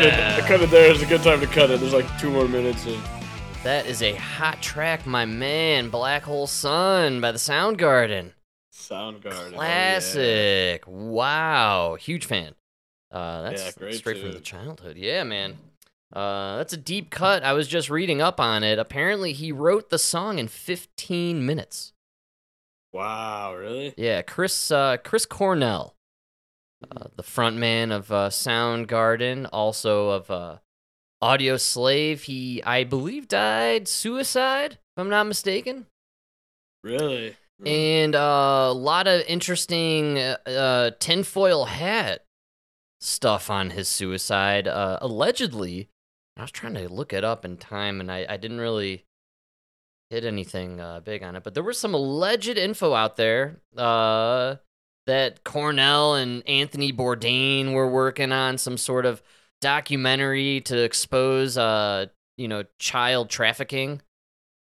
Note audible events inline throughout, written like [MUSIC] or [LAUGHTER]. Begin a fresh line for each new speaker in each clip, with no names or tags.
cut it. I cut it there. It's a good time to cut it. There's like two more minutes. And
That is a hot track, my man. Black Hole Sun by the Soundgarden.
Soundgarden. oh, yeah.
Classic. Wow. Huge fan. Uh, that's
Yeah, great
straight from the childhood. Yeah, man. Uh, that's a deep cut. I was just reading up on it. Apparently, he wrote the song in 15 minutes.
Wow, really?
Yeah, Chris uh, Chris Cornell, uh, the frontman of uh, Soundgarden, also of uh, Audioslave. He, I believe, died suicide, if I'm not mistaken.
Really?
and uh, a lot of interesting uh, uh, tinfoil hat stuff on his suicide. Uh, allegedly, I was trying to look it up in time, and I, I didn't really hit anything uh, big on it. But there was some alleged info out there uh, that Cornell and Anthony Bourdain were working on some sort of documentary to expose, uh, you know, child trafficking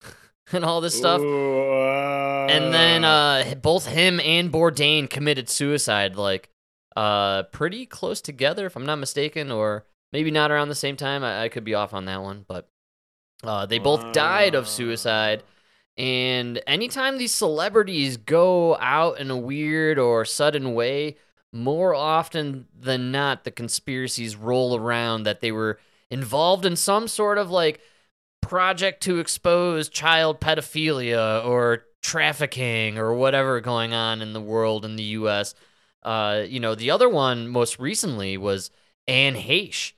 [LAUGHS] and all this stuff.
Ooh, uh,
and then uh. both him and Bourdain committed suicide like uh pretty close together if I'm not mistaken or maybe not around the same time. I, I could be off on that one but uh they both died of suicide and anytime these celebrities go out in a weird or sudden way more often than not the conspiracies roll around that they were involved in some sort of like project to expose child pedophilia or trafficking or whatever going on in the world in the US. Uh, you know, the other one most recently was Anne Heche.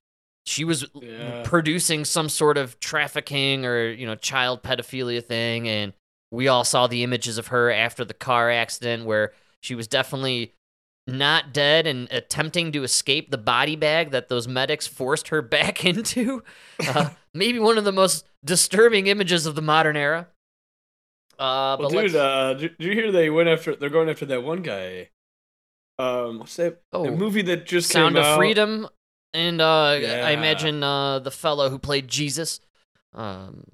She was
Yeah.
producing some sort of trafficking or, you know, child pedophilia thing and we all saw the images of her after the car accident where she was definitely not dead and attempting to escape the body bag that those medics forced her [LAUGHS] back into. Uh, [LAUGHS] maybe one of the most disturbing images of the modern era. Uh,
Well,
but
dude, uh, did, did you hear they went after? They're going after that one guy. Um, what's that?
oh,
the movie that just
Sound
came
of
out.
Freedom, and uh, I imagine uh, the fellow who played Jesus, um,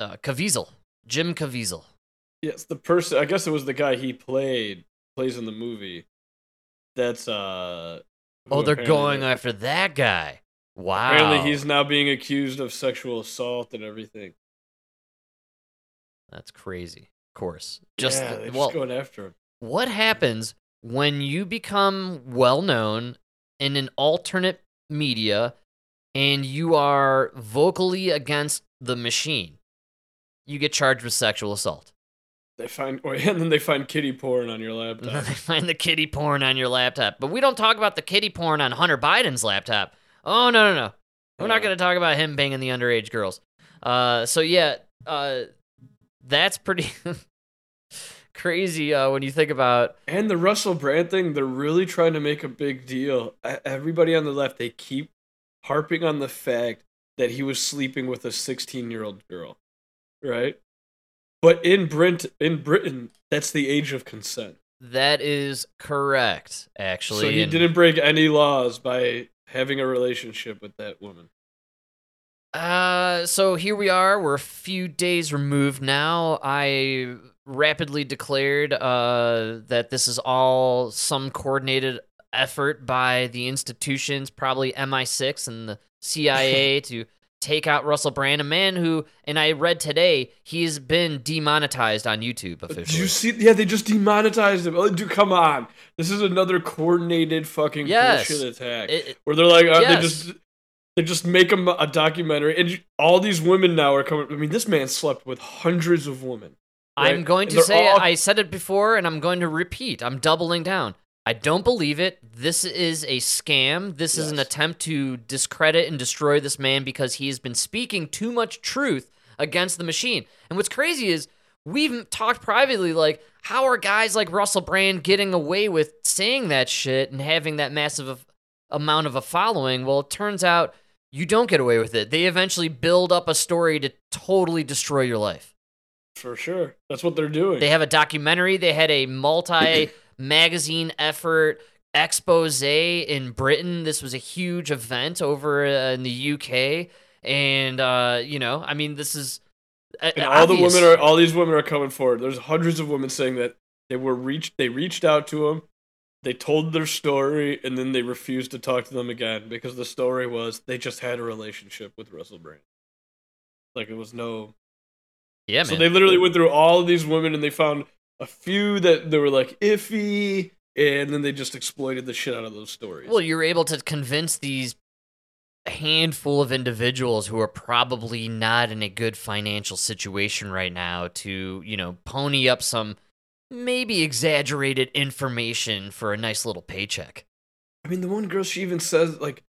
uh, Caviezel, Jim Caviezel.
Yes, the person. I guess it was the guy he played plays in the movie. That's uh.
Oh, they're going after that guy. Wow.
Apparently, he's now being accused of sexual assault and everything.
That's crazy. Of course. Just
yeah,
the- well,
just going after him.
what happens when you become well known in an alternate media and you are vocally against the machine? You get charged with sexual assault.
They find, [LAUGHS] and then they find kitty porn on your [LAUGHS] laptop.
they find the kitty porn on your laptop. But we don't talk about the kitty porn on Hunter Biden's laptop. Oh, no, no, no. We're not going to talk about him banging the underage girls. Uh, so, yeah, uh, that's pretty [LAUGHS] crazy uh, when you think about.
And the Russell Brand thing, they're really trying to make a big deal. Everybody on the left, they keep harping on the fact that he was sleeping with a 16 year old girl, right? But in Brent, in Britain, that's the age of consent.
That is correct, actually.
so he
and-
didn't break any laws by having a relationship with that woman.
Uh, so here we are. We're a few days removed now. I rapidly declared uh, that this is all some coordinated effort by the institutions, probably MI6 and the CIA, [LAUGHS] to take out Russell Brand, a man who, and I read today, he's been demonetized on YouTube
Did
officially.
you see? Yeah, they just demonetized him. Oh, dude, come on! This is another coordinated fucking
Yes.
bullshit attack.
It- it-
where they're like, uh,
Yes.
they just they just make him a documentary, and all these women now are coming. I mean, this man slept with hundreds of women.
I'm going to say
all-
I said it before and I'm going to repeat. I'm doubling down. I don't believe it. This is a scam. This is an attempt to discredit and destroy this man because he has been speaking too much truth against the machine. And what's crazy is we've talked privately like how are guys like Russell Brand getting away with saying that shit and having that massive of- amount of a following? Well, it turns out you don't get away with it. They eventually build up a story to totally destroy your life.
For sure, that's what they're doing.
They have a documentary. They had a multi magazine effort expose in Britain. This was a huge event over uh, in the UK. And, uh, you know, I mean, this is. uh,
and all the women are all these women are coming forward. There's hundreds of women saying that they were reached. They reached out to him. they told their story and then they refused to talk to them again because the story was they just had a relationship with Russell Brand. Like it was no.
Yeah,
So they literally went through all of these women and they found a few that they were like iffy, and then they just exploited the shit out of those stories.
Well, you're able to convince these handful of individuals who are probably not in a good financial situation right now to, you know, pony up some maybe exaggerated information for a nice little paycheck.
I mean, the one girl she even says like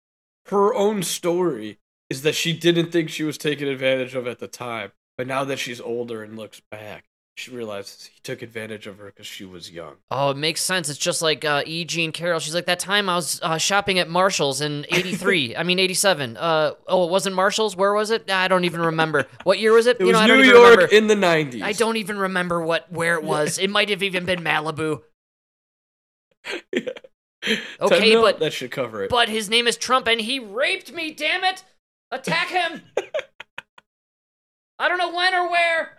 her own story is that she didn't think she was taken advantage of at the time, but now that she's older and looks back, she realizes he took advantage of her because she was young.
Oh, it makes sense. It's just like uh, E. Jean Carroll. She's like, that time I was uh, shopping at Marshall's in [LAUGHS] 83. I mean, 87. Uh, oh, it wasn't Marshall's? Where was it? I don't even remember. What year was it? [LAUGHS]
It
you
was
know,
New York
remember.
in the '90s.
I don't even remember what where it was. It might have even been Malibu. [LAUGHS]
Yeah.
Okay,
10 mil?
but-
that should cover it.
But his name is Trump and he raped me, damn it! Attack him! I don't know when or where.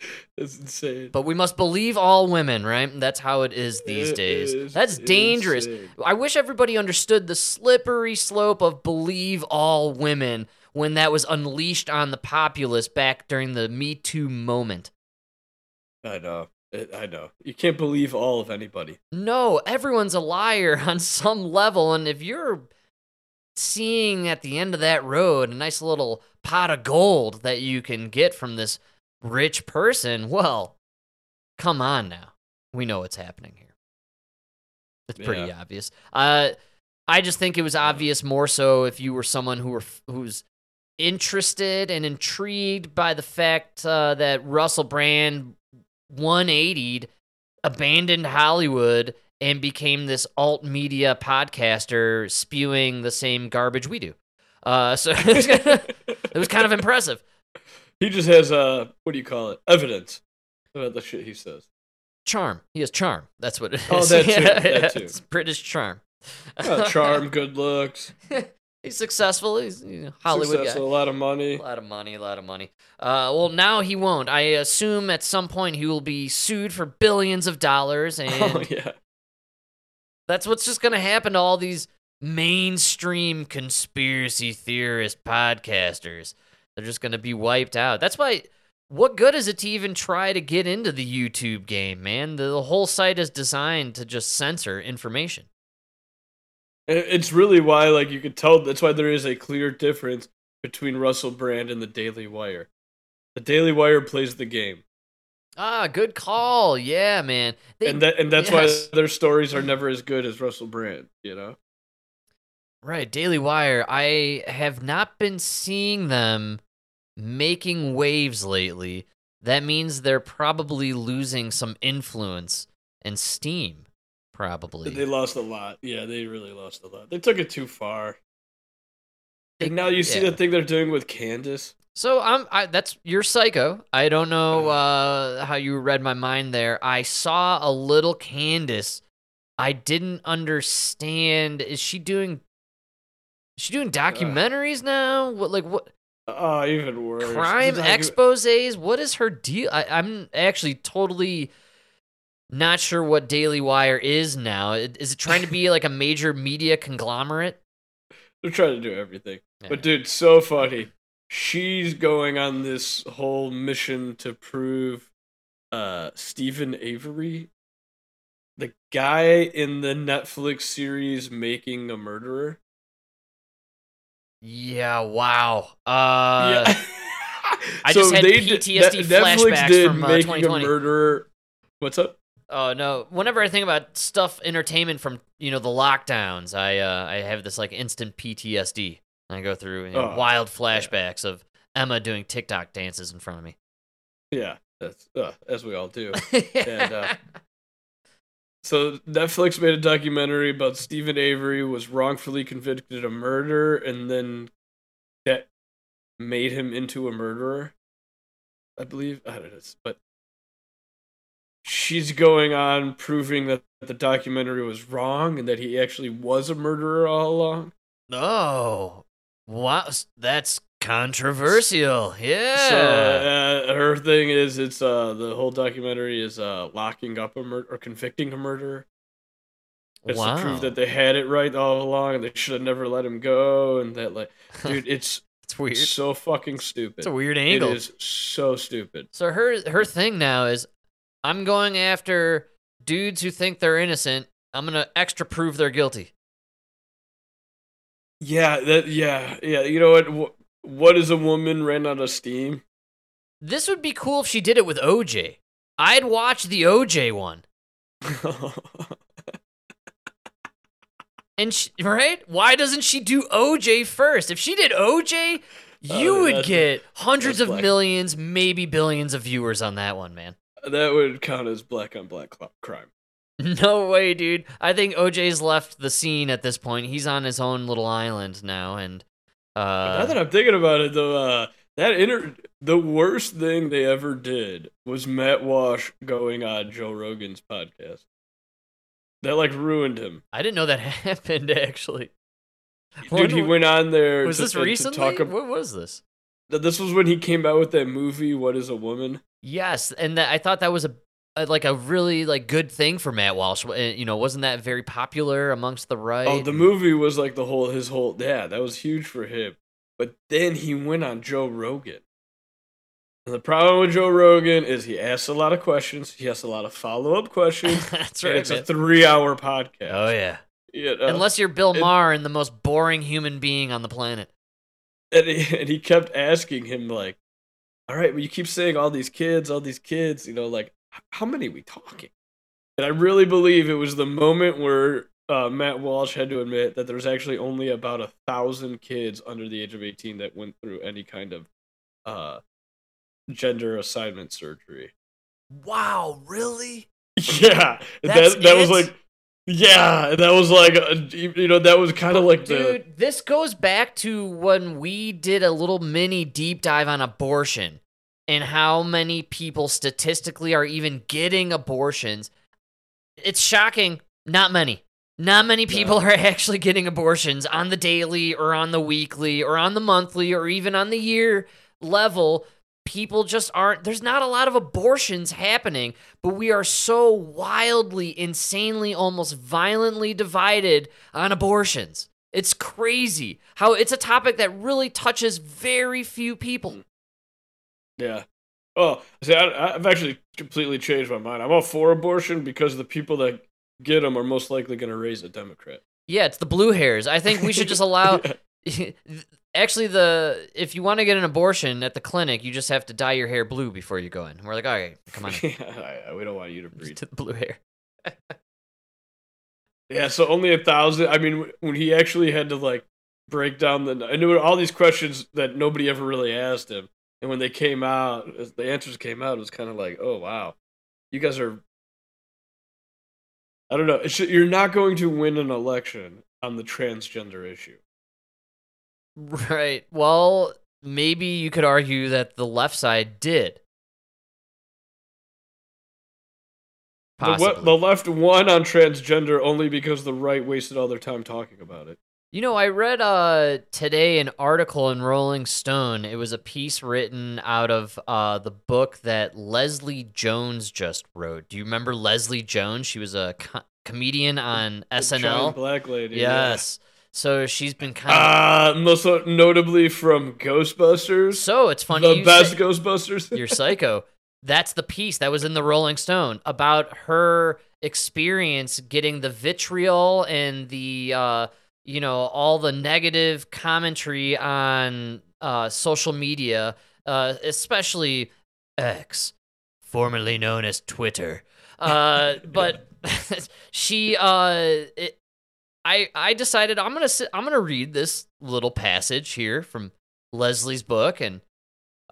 [LAUGHS]
That's insane.
But we must believe all women, right? That's how it is these
It
days.
is
That's dangerous.
insane.
I wish everybody understood the slippery slope of believe all women when that was unleashed on the populace back during the Me Too moment.
I know. I know. You can't believe all of anybody.
No, everyone's a liar [LAUGHS] on some level, and if you're seeing at the end of that road a nice little pot of gold that you can get from this rich person, well, come on now. We know what's happening here. It's pretty
Yeah.
obvious. Uh, I just think it was obvious more so if you were someone who were who's interested and intrigued by the fact uh, that Russell Brand 180'd, abandoned Hollywood, and became this alt media podcaster spewing the same garbage we do. Uh, so [LAUGHS] [LAUGHS] [LAUGHS] it was, kinda, it was kind of impressive.
He just has uh, what do you call it? Evidence about the shit he says.
Charm. He has charm. That's what it is.
Oh, that too, [LAUGHS] that too.
It's British charm.
Uh, charm, good looks, [LAUGHS]
He's successful. He's you know, Hollywood guy.
successful, a lot of money.
A lot of money, a lot of money. Uh, well, now he won't. I assume at some point he will be sued for billions of dollars, [LAUGHS] and
Oh yeah.
that's what's just going to happen to all these mainstream conspiracy theorist podcasters. They're just going to be wiped out. That's why. What good is it to even try to get into the YouTube game, man? The, the whole site is designed to just censor information.
It's really why, like, you could tell. That's why there is a clear difference between Russell Brand and the Daily Wire. The Daily Wire plays the game,
Ah, good call. Yeah, man. They-
and that and that's
yes.
why their stories are never as good as Russell Brand. You know.
Right, Daily Wire. I have not been seeing them making waves lately. That means they're probably losing some influence and steam. Probably.
They lost a lot. Yeah, they really lost a lot. They took it too far.
They-
And now you see
yeah.
the thing they're doing with Candace.
So I'm. I, that's you're psycho. I don't know uh, how you read my mind there. I saw a little Candace. I didn't understand. Is she doing? Is she doing documentaries now? What like what?
Oh, even worse.
crime
like-
exposes. What is her deal? I, I'm actually totally not sure what Daily Wire is now. Is it trying to be like a major media conglomerate?
They're trying to do everything.
Yeah.
But dude, so funny. She's going on this whole mission to prove uh Steven Avery, the guy in the Netflix series Making a Murderer.
Yeah, wow. Uh,
yeah. [LAUGHS]
I just had
did-
PTSD
Netflix
flashbacks
did
from, uh,
Making
2020.
a Murderer. What's up?
Oh no! Whenever I think about stuff, entertainment from you know the lockdowns, I uh, I have this like instant PTSD. I go through you know,
Oh,
wild flashbacks of Emma doing TikTok dances in front of me.
Yeah, that's uh, as we all do. [LAUGHS] And, uh, So Netflix made a documentary about Steven Avery was wrongfully convicted of murder, and then that made him into a murderer. I believe I don't know, but she's going on proving that the documentary was wrong and that he actually was a murderer all along.
Oh, wow! That's controversial. Yeah.
So uh, her thing is, it's uh the whole documentary is uh locking up a murder or convicting a murderer. It's
wow.
to prove that they had it right all along and they should have never let him go. And that, like, [LAUGHS] dude, it's
it's weird.
so fucking stupid.
It's a weird angle.
It is so stupid.
So her her thing now is I'm going after dudes who think they're innocent. I'm gonna extra prove they're guilty.
Yeah, that. Yeah, yeah. You know what? Wh- What is a woman ran out of steam?
This would be cool if she did it with OJ. I'd watch the OJ one. [LAUGHS] And she, right? Why doesn't she do OJ first? If she did OJ, you
Oh,
would get hundreds of
black.
millions, maybe billions of viewers on that one, man.
that would count as black on black crime. [LAUGHS]
No way, dude. I think OJ's left the scene at this point. He's on his own little island now, and uh,
now that I'm thinking about it, though, uh, that inter the worst thing they ever did was Matt Walsh going on Joe Rogan's podcast. That like ruined him,
I didn't know that [LAUGHS] happened. Actually,
dude. He went on there.
was
to,
this
to
recently?
talk ab-
what was this?
This was when he came out with that movie. What is a woman?
Yes, and that, I thought that was a like a really like good thing for Matt Walsh. Uh, You know, wasn't that very popular amongst the right?
Oh, the movie was like the whole his whole yeah, that was huge for him. But then he went on Joe Rogan. And the problem with Joe Rogan is he asks a lot of questions. He asks a lot of follow up questions. [LAUGHS]
That's
and
right.
it's a three hour podcast.
oh yeah.
You know?
Unless you're Bill
it-
Maher and the most boring human being on the planet.
and, he, [LAUGHS] and he kept asking him like, "All right, well, you keep saying all these kids, all these kids. You know, like how many are we talking?" And I really believe it was the moment where uh, Matt Walsh had to admit that there was actually only about a thousand kids under the age of eighteen that went through any kind of uh, gender assignment surgery.
Wow, really? [LAUGHS]
Yeah,
That's
that that was like. Yeah, that was like, uh, you know, that was kind of like the.
Dude, this goes back to when we did a little mini deep dive on abortion and how many people statistically are even getting abortions. It's shocking. Not many. Not many people [LAUGHS] are actually getting abortions on the daily or on the weekly or on the monthly or even on the year level. People just aren't, there's not a lot of abortions happening, but we are so wildly, insanely, almost violently divided on abortions. It's crazy how it's a topic that really touches very few people.
Yeah. Oh, see, I, I've actually completely changed my mind. I'm all for abortion because the people that get them are most likely going to raise a Democrat.
Yeah, it's the blue hairs. I think we should just [LAUGHS] allow. [LAUGHS] Actually, the if you want to get an abortion at the clinic, you just have to dye your hair blue before you go in. We're like, all right, come on. [LAUGHS]
Yeah, we don't want you to breed.
to the blue hair.
Yeah, so only a thousand. I mean, when he actually had to like break down the, I knew all these questions that nobody ever really asked him, and when they came out, as the answers came out, it was kind of like, oh wow, you guys are. I don't know. It's, you're not going to win an election on the transgender issue.
Right. Well, maybe you could argue that the left side did.
The, the left won on transgender only because the right wasted all their time talking about it.
You know, I read uh today an article in Rolling Stone. It was a piece written out of uh the book that Leslie Jones just wrote. Do you remember Leslie Jones? She was a co- comedian on
The
SNL.
black lady. yeah.
Yes. So she's been kind of
Uh, most notably from Ghostbusters.
So it's funny
the
you
best
say-
Ghostbusters.
You're psycho. That's the piece that was in the Rolling Stone about her experience getting the vitriol and the uh, you know all the negative commentary on uh, social media, uh, especially X, formerly known as Twitter. [LAUGHS] Uh, but [LAUGHS] she uh, it, I I decided I'm gonna sit, I'm gonna read this little passage here from Leslie's book and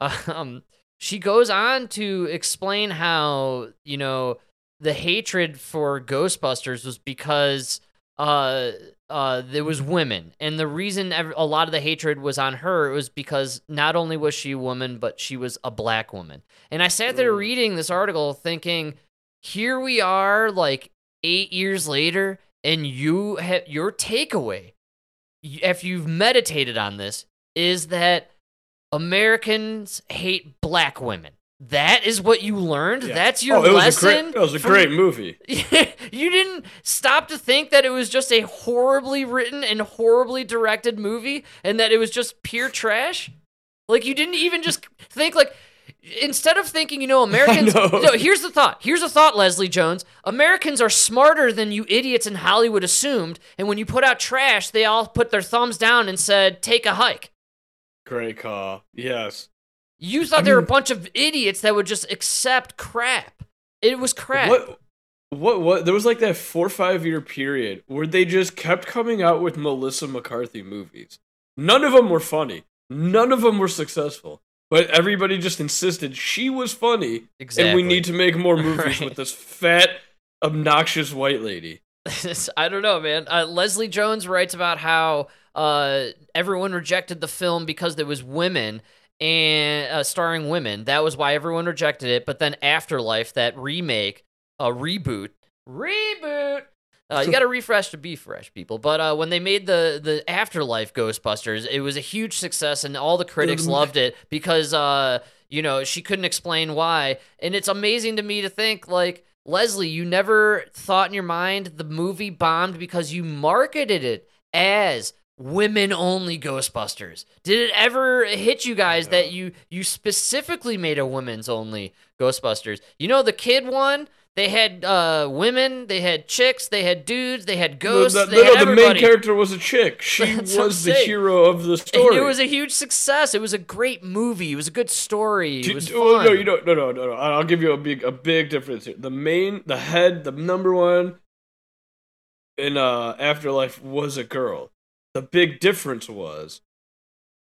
[LAUGHS] um she goes on to explain how you know the hatred for Ghostbusters was because uh uh there was women and the reason ev- a lot of the hatred was on her was because not only was she a woman but she was a black woman and i sat there
Mm.
reading this article thinking here we are like 8 years later and you have your takeaway if you've meditated on this is that Americans hate black women. That is what you learned.
Yeah.
That's your
oh, it was
lesson.
a great, it was a
from-
great movie. [LAUGHS]
you didn't stop to think that it was just a horribly written and horribly directed movie and that it was just pure trash? Like you didn't even just think like instead of thinking, you know, [LAUGHS] Americans
know.
No, here's the thought. Here's a thought, Leslie Jones. Americans are smarter than you idiots in Hollywood assumed, and when you put out trash, they all put their thumbs down and said, "Take a hike."
Great call. Yes.
You thought
I
they were a bunch of idiots that would just accept crap. It was crap.
What? What? What? There was like that four or five year period where they just kept coming out with Melissa McCarthy movies. None of them were funny. None of them were successful. But everybody just insisted she was funny,
Exactly.
and we need to make more [LAUGHS] movies
Right.
with this fat, obnoxious white lady. [LAUGHS]
I don't know, man. Uh, Leslie Jones writes about how uh, everyone rejected the film because there was women and uh, starring women. That was why everyone rejected it. But then Afterlife, that remake, a reboot, reboot. Uh, you got to refresh to be fresh, people. But uh, when they made the the Afterlife Ghostbusters, it was a huge success, and all the critics loved it because uh, you know she couldn't explain why. And it's amazing to me to think like Leslie, you never thought in your mind the movie bombed because you marketed it as women only Ghostbusters. Did it ever hit you guys
No.
that you you specifically made a women's only Ghostbusters? You know the kid one. They had uh, women, they had chicks, they had dudes, they had ghosts.
No,
they
no,
had
the main character was a chick. [LAUGHS] She
That's
was the hero of the
And
story.
it was a huge success. It was a great movie. It was a good story. It was
oh,
fun.
no, you don't. No, no, no, no. I'll give you a big, a big difference here. The main, the head, the number one in uh, Afterlife was a girl. The big difference was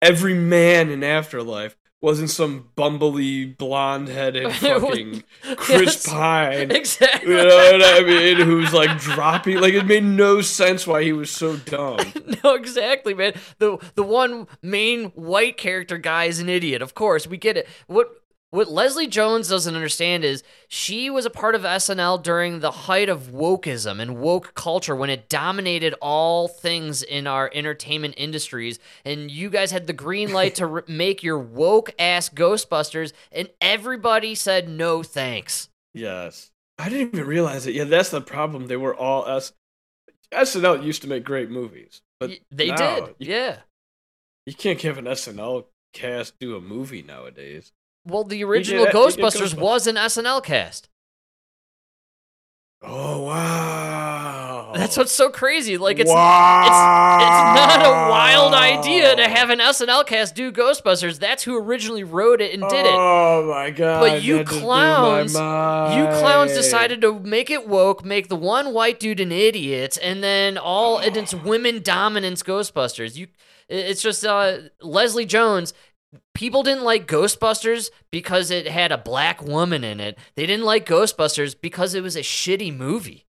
every man in Afterlife wasn't some bumbly, blonde-headed [LAUGHS] fucking Chris
Yes.
Pine.
Exactly.
You know what I mean? Who's like dropping? Like it made no sense why he was so dumb. [LAUGHS]
no, exactly, man. The the one main white character guy is an idiot. Of course, we get it. What what Leslie Jones doesn't understand is she was a part of SNL during the height of wokeism and woke culture when it dominated all things in our entertainment industries. And you guys had the green light to [LAUGHS] r- make your woke ass Ghostbusters, and everybody said no thanks.
Yes. I didn't even realize it. Yeah, that's the problem. They were all S. SNL used to make great movies, but
Y- they
now,
did,
You,
yeah.
you can't have an SNL cast do a movie nowadays.
Well, the original
get
Ghostbusters
Ghostbusters.
was an SNL cast.
Oh wow!
That's what's so crazy. Like it's
wow.
it's not a wild idea to have an SNL cast do Ghostbusters. That's who originally wrote it and did it.
Oh my god!
But you
that just blew my
clowns- You clowns decided to make it woke, make the one white dude an idiot, and then all and it's women dominance Ghostbusters. You, it's just uh, Leslie Jones. People didn't like Ghostbusters because it had a black woman in it. They didn't like Ghostbusters because it was a shitty movie.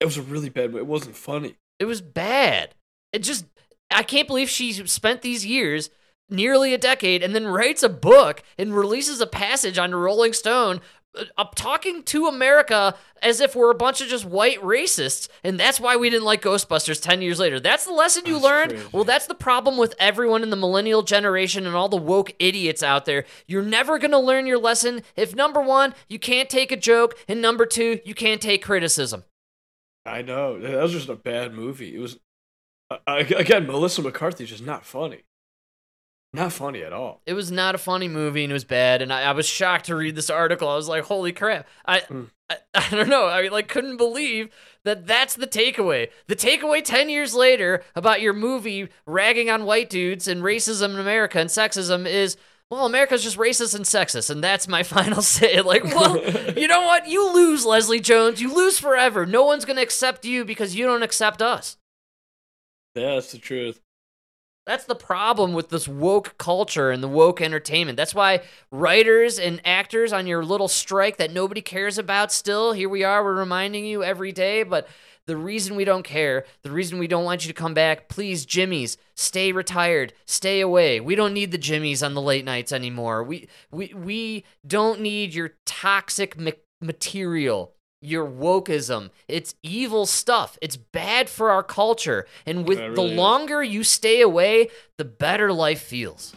It was a really bad. movie. It wasn't funny.
It was bad. It just I can't believe she spent these years, nearly a decade, and then writes a book and releases a passage on Rolling Stone uh, up talking to America as if we're a bunch of just white racists, and that's why we didn't like Ghostbusters 10 years later. That's the lesson you
That's
learned?
crazy.
Well, that's the problem with everyone in the millennial generation and all the woke idiots out there. You're never going to learn your lesson if number 1, you can't take a joke, and number 2, you can't take criticism.
I know that was just a bad movie. It was uh, again Melissa McCarthy's just not funny. Not funny at all.
It was not a funny movie and it was bad. And I, I was shocked to read this article. I was like, holy crap. I,
Mm.
I, [LAUGHS] I don't know. I like couldn't believe that that's the takeaway. The takeaway 10 years later about your movie ragging on white dudes and racism in America and sexism is, well, America's just racist and sexist. And that's my [LAUGHS] final say. [LAUGHS] Like, well, you know what? You lose, Leslie Jones. You lose forever. No one's going to accept you because you don't accept us.
Yeah, that's the truth.
That's the problem with this woke culture and the woke entertainment. That's why writers and actors on your little strike that nobody cares about still, here we are, we're reminding you every day, but the reason we don't care, the reason we don't want you to come back, please, Jimmys, stay retired, stay away. We don't need the Jimmys on the late nights anymore. We we we don't need your toxic ma- material your wokeism. It's evil stuff. It's bad for our culture. And with
It
the
really is.
longer you stay away, the better life feels.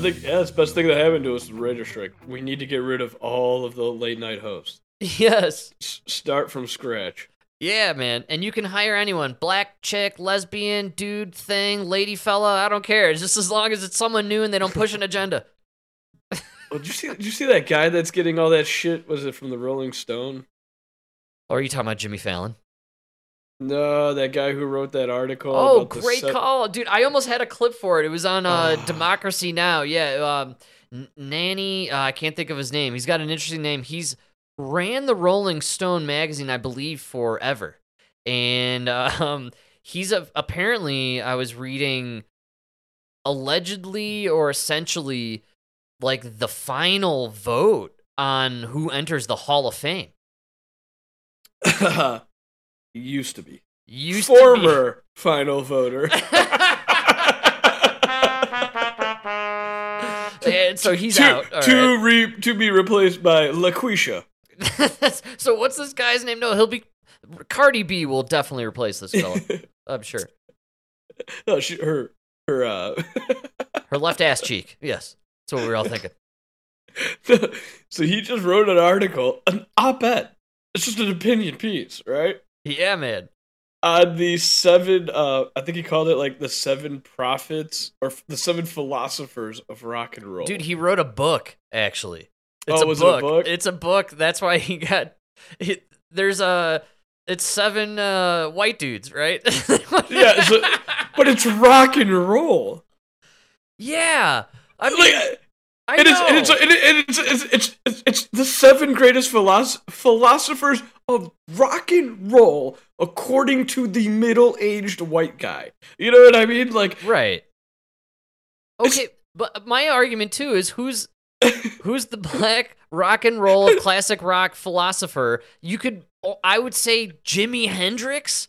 I think yeah, that's the best thing that happened to us with Writer Strike. We need to get rid of all of the late night hosts.
Yes.
S- start from scratch.
Yeah, man. And you can hire anyone black chick, lesbian, dude, thing, lady fella. I don't care. Just as long as it's someone new and they don't push an agenda. [LAUGHS]
Well, did you see? Did you see that guy that's getting all that shit? Was it from the Rolling Stone?
Or are you talking about Jimmy Fallon?
No, that guy who wrote that article.
Oh, great
se-
call, dude! I almost had a clip for it. It was on uh. [SIGHS] Democracy Now. Yeah, um, N- Nanny. Uh, I can't think of his name. He's got an interesting name. He's ran the Rolling Stone magazine, I believe, forever, and [LAUGHS] um, he's a, apparently. I was reading, allegedly or essentially, like the final vote on who enters the Hall of Fame. [LAUGHS] [LAUGHS]
Used to be
Used to be-
former final voter. [LAUGHS] [LAUGHS]
and so he's
to,
out. all
to
right.
re, to be replaced by LaQuisha. [LAUGHS]
so what's this guy's name? No, he'll be Cardi B will definitely replace this fella. I'm sure.
no, she, her her uh
Her left ass cheek. Yes. That's what we were all thinking.
so he just wrote an article, an op-ed. It's just an opinion piece, right?
Yeah, man.
On the seven, uh, I think he called it like the seven prophets or the seven philosophers of rock and roll.
Dude, he wrote a book, actually. It's
Oh,
a
was it a
book.
book?
It's a book. That's why he got it, there's a it's seven uh white dudes, right? [LAUGHS]
Yeah, so- but it's rock and roll.
yeah. I mean,
Like,
I
it is,
know.
and it's, and it- it's, it's, it's, it's, it's the seven greatest philosoph- philosophers of rock and roll, according to the middle-aged white guy. You know what I mean? Like,
Right. Okay, but my argument too is who's [LAUGHS] who's the black rock and roll classic rock philosopher? You could I would say Jimi Hendrix,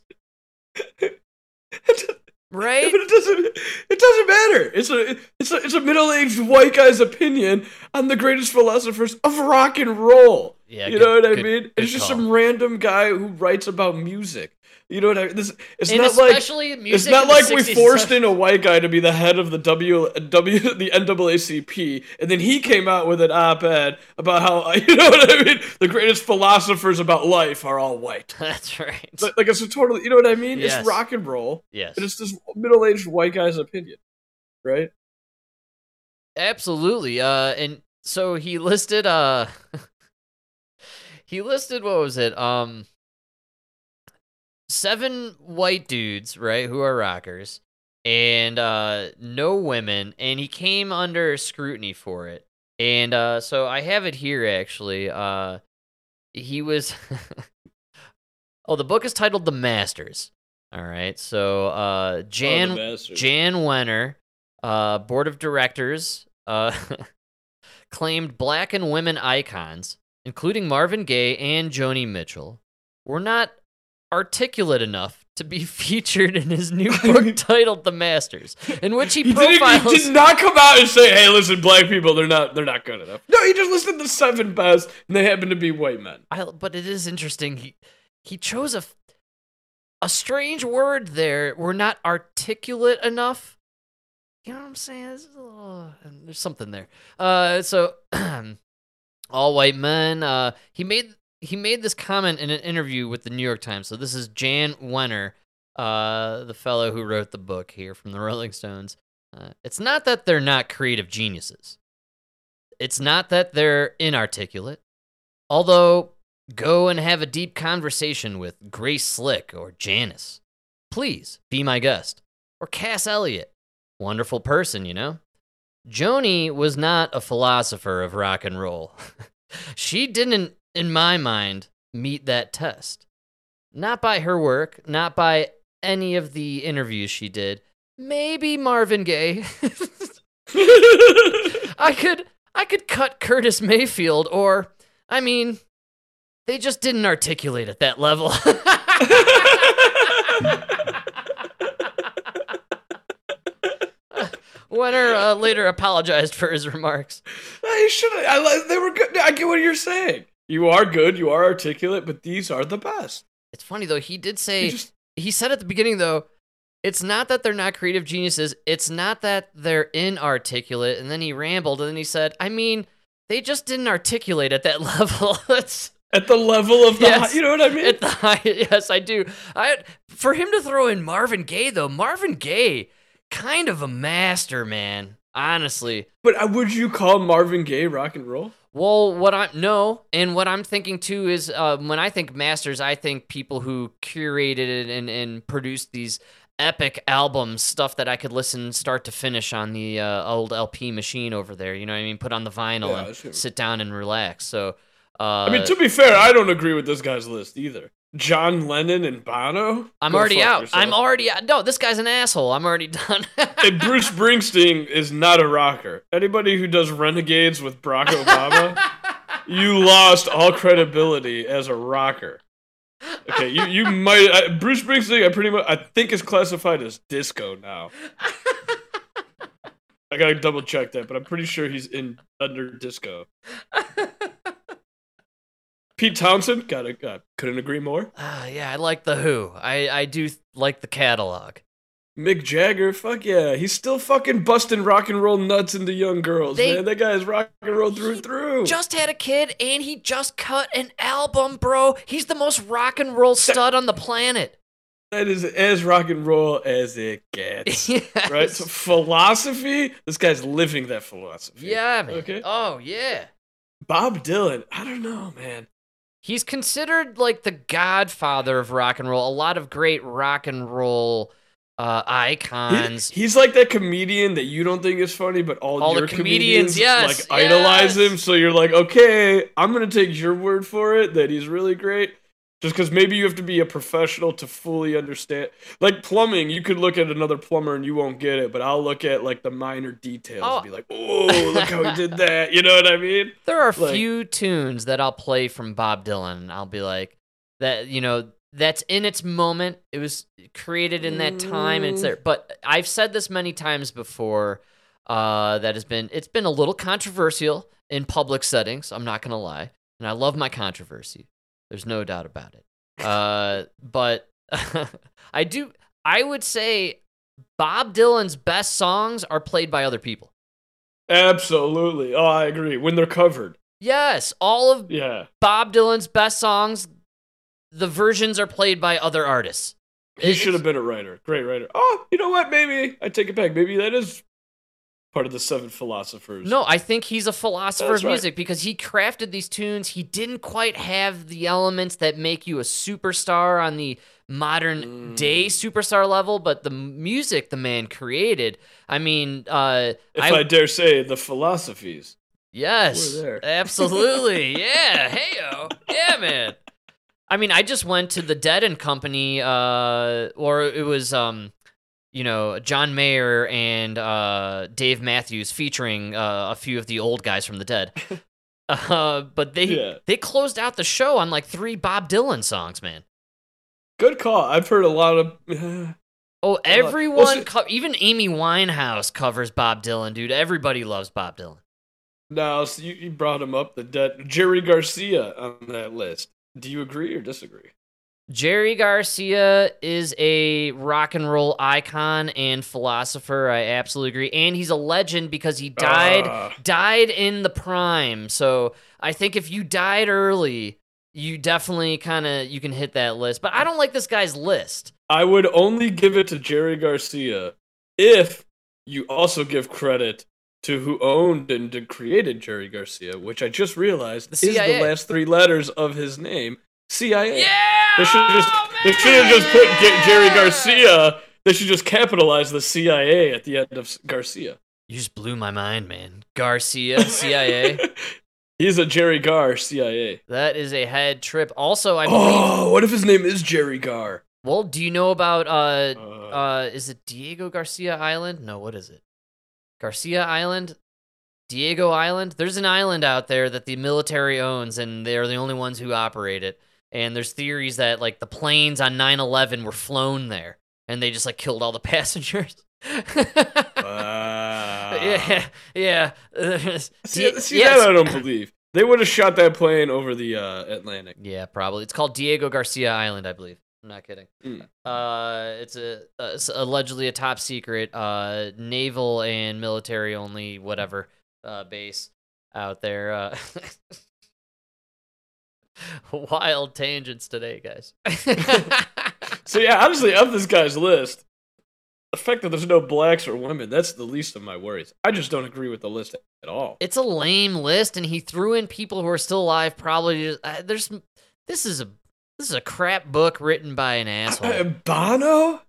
right?
but it doesn't. It doesn't matter. It's a it's a it's a middle aged white guy's opinion on the greatest philosophers of rock and roll.
Yeah,
you
good-
know what I mean? It's just
call.
some random guy who writes about music. You know what I mean? This it's
and
not like
music.
it's not like we forced in a white guy to be the head of the W W the NAACP, and then he came out with an op-ed about how [LAUGHS] you know what I mean. The greatest philosophers about life are all white. [LAUGHS]
That's right.
Like, like it's a totally, you know what I mean?
Yes.
It's rock and roll.
yes,
And it's this middle-aged white guy's opinion, right?
absolutely. Uh, and so he listed. Uh, [LAUGHS] he listed what was it? Um, seven white dudes, right, who are rockers, and uh, no women, and he came under scrutiny for it. And uh, so I have it here actually. Uh, he was. [LAUGHS] oh, the book is titled "The Masters." All right, so uh, Jann
Oh.
Jann Wenner, uh, board of directors, uh, [LAUGHS] claimed black and women icons, including Marvin Gaye and Joni Mitchell, were not articulate enough to be [LAUGHS] featured in his new [LAUGHS] book titled "The Masters," in which he [LAUGHS]
He, didn't,
profiles.
he did not come out and say, "Hey, listen, black people, they're not, they're not good enough." No, he just listed the seven best, and they happen to be white men.
I, but it is interesting. He he chose a a strange word there. We're not articulate enough. You know what I'm saying? A little- there's something there. Uh, so [CLEARS THROAT] all white men. Uh, he made he made this comment in an interview with the New York Times. So this is Jann Wenner, uh, the fellow who wrote the book here from the Rolling Stones. Uh, it's not that they're not creative geniuses. It's not that they're inarticulate. Although, go and have a deep conversation with Grace Slick or Janis. Please be my guest. Or Cass Elliot. Wonderful person, you know? Joni was not a philosopher of rock and roll. [LAUGHS] she didn't, in my mind, meet that test. Not by her work, not by any of the interviews she did. Maybe Marvin Gaye. [LAUGHS] I could I could cut Curtis Mayfield or I mean they just didn't articulate at that level. [LAUGHS] Wenner uh, later apologized for his remarks.
I should. I. They were good. I get what you're saying. You are good. You are articulate, but these are the best.
It's funny though, he did say
just
he said at the beginning though, it's not that they're not creative geniuses. It's not that they're inarticulate. And then he rambled and then he said, I mean, they just didn't articulate at that [LAUGHS] level. it's
At the level of the,
Yes.
you know what I mean?
at the high, [LAUGHS] yes, I do. I for him to throw in Marvin Gaye though, Marvin Gaye, kind of a master, man. Honestly.
but uh, would you call Marvin Gaye rock and roll?
Well, what I no, and what I'm thinking too is uh, when I think masters, I think people who curated and and produced these epic albums, stuff that I could listen start to finish on the uh, old LP machine over there. You know what I mean? Put on the vinyl
Yeah,
and sit down and relax. So, uh,
I mean, to be fair, I don't agree with this guy's list either. John Lennon and Bono.
I'm
Go
already out.
yourself.
I'm already out. No, this guy's an asshole. I'm already [LAUGHS] done.
And Bruce Springsteen is not a rocker. Anybody who does Renegades with Barack Obama, [LAUGHS] you lost all credibility as a rocker. Okay, you you might I, Bruce Springsteen. I pretty much I think is classified as disco now. [LAUGHS] I gotta double check that, but I'm pretty sure he's in under disco. Pete Townshend, gotta uh, couldn't agree more.
Ah, yeah, I like the Who. I I do like the catalog.
Mick Jagger, fuck yeah, he's still fucking busting rock and roll nuts into young girls,
They-
man. That guy is rock and roll through and through.
Just had a kid and he just cut an album, bro. He's the most rock and roll stud on the planet.
that is as rock and roll as it [LAUGHS] gets.
Yes.
Right? So philosophy, this guy's living that philosophy.
Yeah, man.
Okay.
Oh, yeah.
Bob Dylan, I don't know, man.
He's considered like the godfather of rock and roll. A lot of great rock and roll uh,
He-
icons.
he's like that comedian that you don't think is funny, but all,
All the
your
comedians, yes,
like idolize him. So you're like, okay, I'm gonna take your word for it that he's really great. Just because maybe you have to be a professional to fully understand. Like plumbing, you could look at another plumber and you won't get it, but I'll look at like the minor details
Oh.
and be like, oh, look how he did [LAUGHS] that. You know what I mean?
There are
Like-
few tunes that I'll play from Bob Dylan. and I'll be like, that, you know, that's in its moment. It was created in that time. And it's
Mm.
there. But I've said this many times before. Uh, that has been it's been a little controversial in public settings. I'm not gonna lie, and I love my controversy. There's no doubt about it. Uh, but [LAUGHS] I do. I would say Bob Dylan's best songs are played by other people.
Absolutely. Oh, I agree. When they're covered.
Yes, all of
Yeah.
Bob Dylan's best songs, the versions are played by other artists.
He
It-
should have been a writer. Great writer. Oh, you know what? Maybe I take it back. Maybe that is part of the seven philosophers.
No, I think he's a philosopher
That's
of
right.
music because he crafted these tunes. He didn't quite have the elements that make you a superstar on the modern
Mm.
day superstar level, but the music the man created. I mean, uh,
If
I,
I, dare say, the philosophies.
yes, [LAUGHS] absolutely, yeah, hey yo, yeah, man. I mean, I just went to the Dead and Company, uh, or it was, um, you know, John Mayer and uh, Dave Matthews featuring uh, a few of the old guys from the Dead. [LAUGHS] Uh, but they
Yeah.
they closed out the show on like three Bob Dylan songs, man.
Good call. I've heard a lot of. [SIGHS]
Oh,
Well,
everyone, co- even Amy Winehouse covers Bob Dylan, dude. Everybody loves Bob Dylan.
now, so you, you brought him up. The dead Jerry Garcia on that list. Do you agree or disagree?
Jerry Garcia is a rock and roll icon and philosopher. I absolutely agree, and he's a legend because he died
Ah.
died in the prime. So I think if you died early, you definitely kind of you can hit that list. But I don't like this guy's list.
I would only give it to Jerry Garcia if you also give credit to who owned and created Jerry Garcia, which I just realized
The
is the last three letters of his name, CIA.
Yeah,
They should just
Oh,
they should have just put G- Jerry Garcia. They should just capitalize the CIA at the end of Garcia.
You just blew my mind, man. Garcia, CIA. [LAUGHS]
He's a Jerry Gar CIA.
that is a head trip. Also, I believe.
Oh, what if his name is Jerry Gar?
Well, do you know about uh
Uh,
uh is it Diego Garcia Island? No, what is it? Garcia Island? Diego Island? There's an island out there that the military owns and they're the only ones who operate it. And there's theories that like the planes on 9/11 were flown there and they just like killed all the [LAUGHS] passengers.
wow.
yeah, yeah. [LAUGHS]
See, see
yeah,
that I don't believe. They would have shot that plane over the uh, Atlantic.
Yeah, probably. It's called Diego Garcia Island, I believe. I'm not kidding.
Mm.
Uh, it's a uh, it's allegedly a top secret uh naval and military only whatever uh base out there. Uh, [LAUGHS] [LAUGHS] wild tangents today, guys. [LAUGHS]
So yeah, honestly, of this guy's list, the fact that there's no blacks or women, that's the least of my worries. I just don't agree with the list at all.
it's a lame list, and he threw in people who are still alive. Probably just, uh, there's this is a this is a crap book written by an asshole.
Uh, Bono?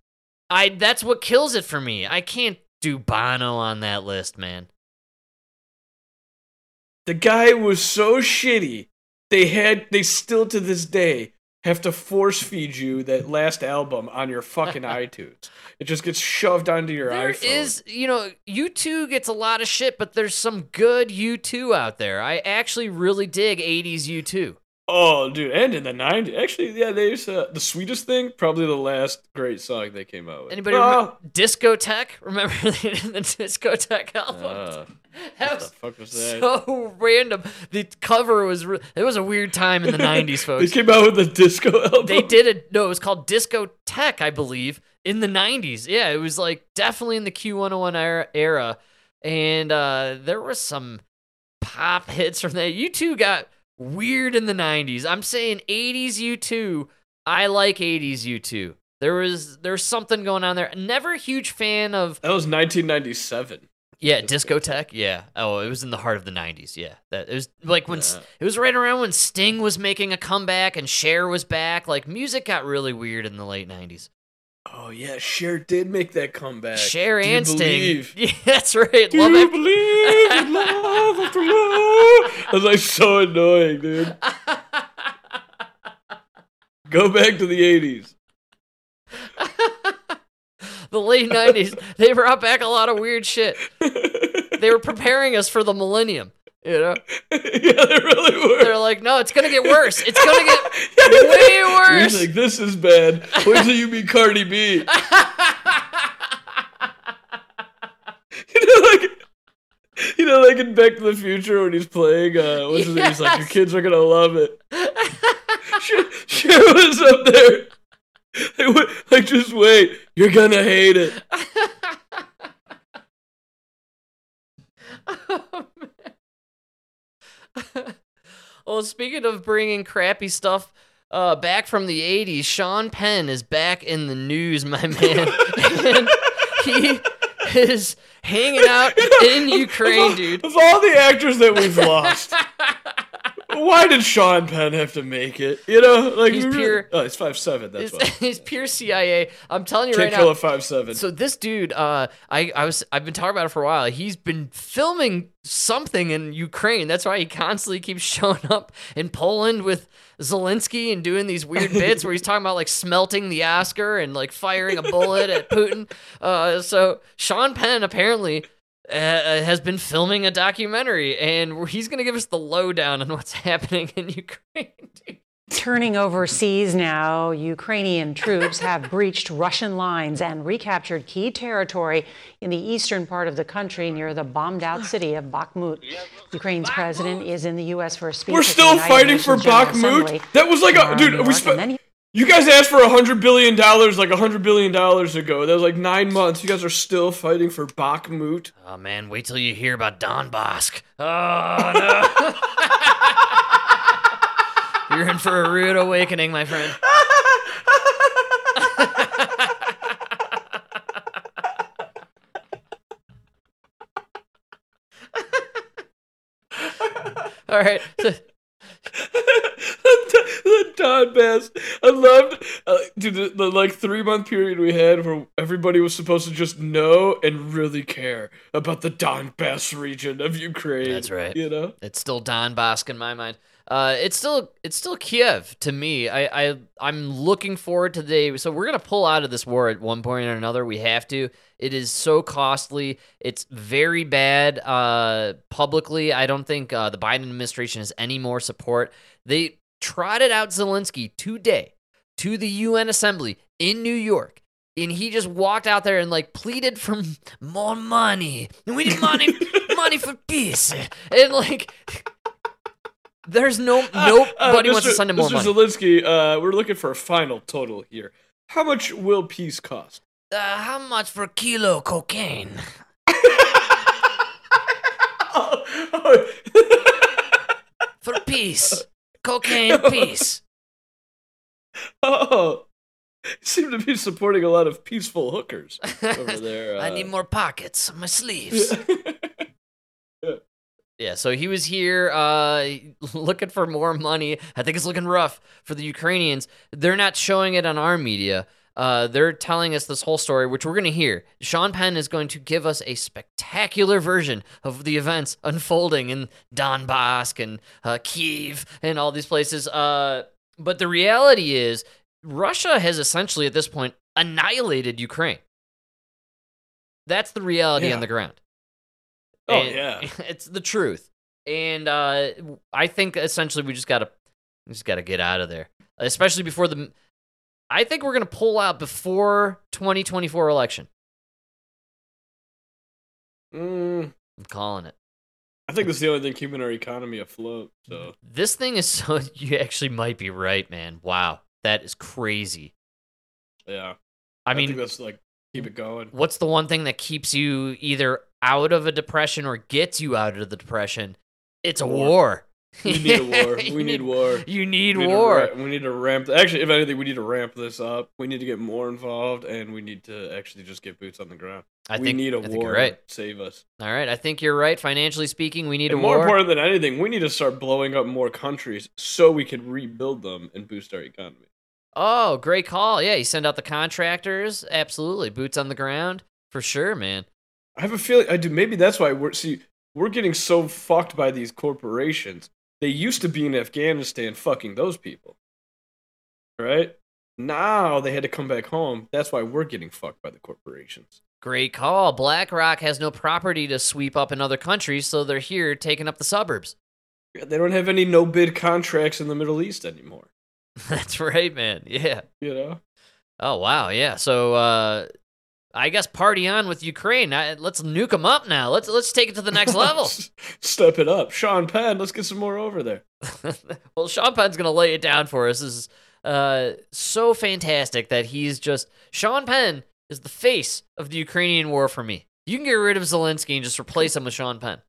I that's what kills it for me. I can't do Bono on that list, man.
The guy was so shitty. They had they still to this day have to force feed you that last album on your fucking [LAUGHS] iTunes. It just gets shoved onto your
There
iPhone.
is, you know, U2 gets a lot of shit, but there's some good U2 out there. I actually really dig 80s U2.
Oh, dude, and in the '90s, actually, yeah, there's uh, the sweetest thing. Probably the last great song they came out with.
Anybody
Well,
remember Discotheque? [LAUGHS] Remember the, the Discotheque album?
uh, [LAUGHS]
that was
fuck was that?
so [LAUGHS] random. The cover was re- it was a weird time in the [LAUGHS] 90s, folks.
they came out with the disco album.
They did it. No, it was called Discotheque, I believe, in the 90s. Yeah, it was like definitely in the Q101 era, era. And uh, there was some pop hits from that. U2 got weird in the 90s. I'm saying 80s U2. I like 80s U2. There was there's something going on there. Never a huge fan of
That was 1997.
Yeah,
Discotheque.
Yeah. Oh, it was in the heart of the '90s. Yeah, that it was like when
Yeah.
it was right around when Sting was making a comeback and Cher was back. Like music got really weird in the late '90s.
Oh yeah, Cher did make that comeback.
Cher
Do you
and Sting.
believe? [LAUGHS]
Yeah, that's right.
Do
Love
you
it.
believe in [LAUGHS] love after love? That's like so annoying, dude. [LAUGHS] Go back to the 80s.
The late '90s. They brought back a lot of weird shit. They were preparing us for the millennium. You know, [LAUGHS]
yeah, they really were.
they're like, no, it's gonna get worse. It's gonna get [LAUGHS] way
You're
worse.
like, this is bad. Wait till you meet Cardi B. [LAUGHS] You know, like, you know, like in Back to the Future when he's playing, uh, what's his name? He's like, your kids are gonna love it. Cher, Cher was up there. [LAUGHS] Would- Like, just wait, you're gonna hate it. [LAUGHS]
Oh, man. [LAUGHS] well, speaking of bringing crappy stuff uh, back from the 80s, Sean Penn is back in the news, my man. and he is hanging out in Ukraine, dude.
Of all the actors that we've lost, why did Sean Penn have to make it? You know, like
He's pure-
Oh, he's five seven. That's why. [LAUGHS]
he's pure CIA. I'm telling you
Can't
right
kill
now.
five seven.
So this dude, uh, I, I was, I've been talking about it for a while. He's been filming something in Ukraine. That's why he constantly keeps [LAUGHS] showing up in Poland with Zelensky and doing these weird bits where he's talking about like smelting the Oscar and like firing a bullet at Putin. [LAUGHS] Uh, so Sean Penn apparently. Uh, has been filming a documentary, and he's going to give us the lowdown on what's [LAUGHS] happening in Ukraine. dude.
Turning overseas now, Ukrainian troops have breached Russian lines and recaptured key territory in the eastern part of the country near the bombed out city of Bakhmut. Ukraine's president is in the U.S. for a speech.
We're still
United
fighting for
Nations General
Bakhmut.
Assembly
That was like a
tomorrow in
dude.
New
We
York,
spent.
And then he-
You guys asked for a hundred billion dollars like a hundred billion dollars ago. That was like nine months. You guys are still fighting for Bakhmut.
Oh man, wait till you hear about Don Bosk. Oh no. [LAUGHS] You're in for a rude awakening, my friend. [LAUGHS] All right.
Donbass. I loved, uh, dude, the, the like three month period we had where everybody was supposed to just know and really care about the Donbass region of Ukraine.
That's right.
You know,
It's still Don Bosk in my mind. Uh, it's still it's still Kiev to me. I, I I'm looking forward to the day. So we're gonna pull out of this war at one point or another. We have to. It is so costly. It's very bad. Uh, publicly, I don't think uh, the Biden administration has any more support. They trotted out Zelensky today to the UN Assembly in New York. And he just walked out there and like pleaded for more money. We need money, [LAUGHS] money for peace. And like There's no
Uh,
nobody
uh,
wants to send him more
Mr.
money.
Zelensky, uh, we're looking for a final total here. How much will peace cost?
Uh, how much for a kilo cocaine? [LAUGHS] For peace. Cocaine [LAUGHS] peace. [LAUGHS]
oh, you seem to be supporting a lot of peaceful hookers over [LAUGHS] there.
I
uh,
need more pockets on my sleeves.
yeah.
Yeah, so he was here uh, looking for more money. I think it's looking rough for the Ukrainians. They're not showing it on our media. Uh, they're telling us this whole story, which we're going to hear. Sean Penn is going to give us a spectacular version of the events unfolding in Donbass and uh, Kiev and all these places. Uh, but the reality is, Russia has essentially at this point annihilated Ukraine. That's the reality
Yeah.
on the ground.
Oh,
And
yeah. [LAUGHS]
it's the truth. And uh, I think essentially we just gotta, we just gotta get out of there, especially before the. I think we're gonna pull out before 2024 election.
Mm,
I'm calling it.
I think this is the only thing keeping our economy afloat. So
This thing is [LAUGHS] so. You actually might be right, man. Wow, that is crazy.
yeah,
I
think
mean,
that's like keep it going.
what's the one thing that keeps you either out of a depression or gets you out of the depression? It's a
War.
war.
We need a [LAUGHS] war. We need war.
You need
We need
war.
ra- we need to ramp. Actually, if anything, we need to ramp this up. We need to get more involved, and we need to actually just get boots on the ground.
I
we
think
need a
I
war
right.
to save us.
All right, I think you're right. Financially speaking, we need
And
a
more
war.
important than anything, we need to start blowing up more countries so we can rebuild them and boost our economy.
Oh, great call. Yeah, you send out the contractors. Absolutely. Boots on the ground. For sure, man.
I have a feeling I do. Maybe that's why we're see we're getting so fucked by these corporations. They used to be in Afghanistan fucking those people, right? Now they had to come back home. That's why we're getting fucked by the corporations.
Great call. BlackRock has no property to sweep up in other countries, so they're here taking up the suburbs.
They don't have any no bid contracts in the Middle East anymore. [LAUGHS]
That's right, man. Yeah.
You know,
Oh, wow. Yeah. So, uh, I guess party on with Ukraine. I, let's nuke them up now. Let's let's take it to the next level. [LAUGHS]
Step it up, Sean Penn. Let's get some more over there. [LAUGHS]
well, Sean Penn's gonna lay it down for us. This is uh, so fantastic that he's just Sean Penn is the face of the Ukrainian war for me. You can get rid of Zelensky and just replace him with Sean Penn.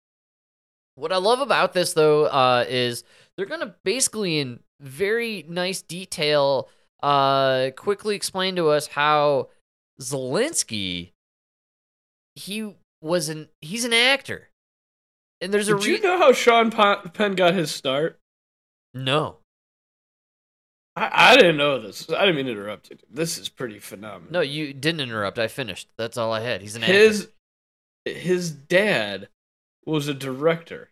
What I love about this though uh, is they're gonna basically in very nice detail uh, quickly explain to us how Zelensky he was an he's an actor. And there's a
Did
re-
you know how Sean Penn got his start?
no.
I, I didn't know this. I didn't mean to interrupt you. This is pretty phenomenal.
No, you didn't interrupt. I finished. That's all I had. He's an actor.
his his dad was a director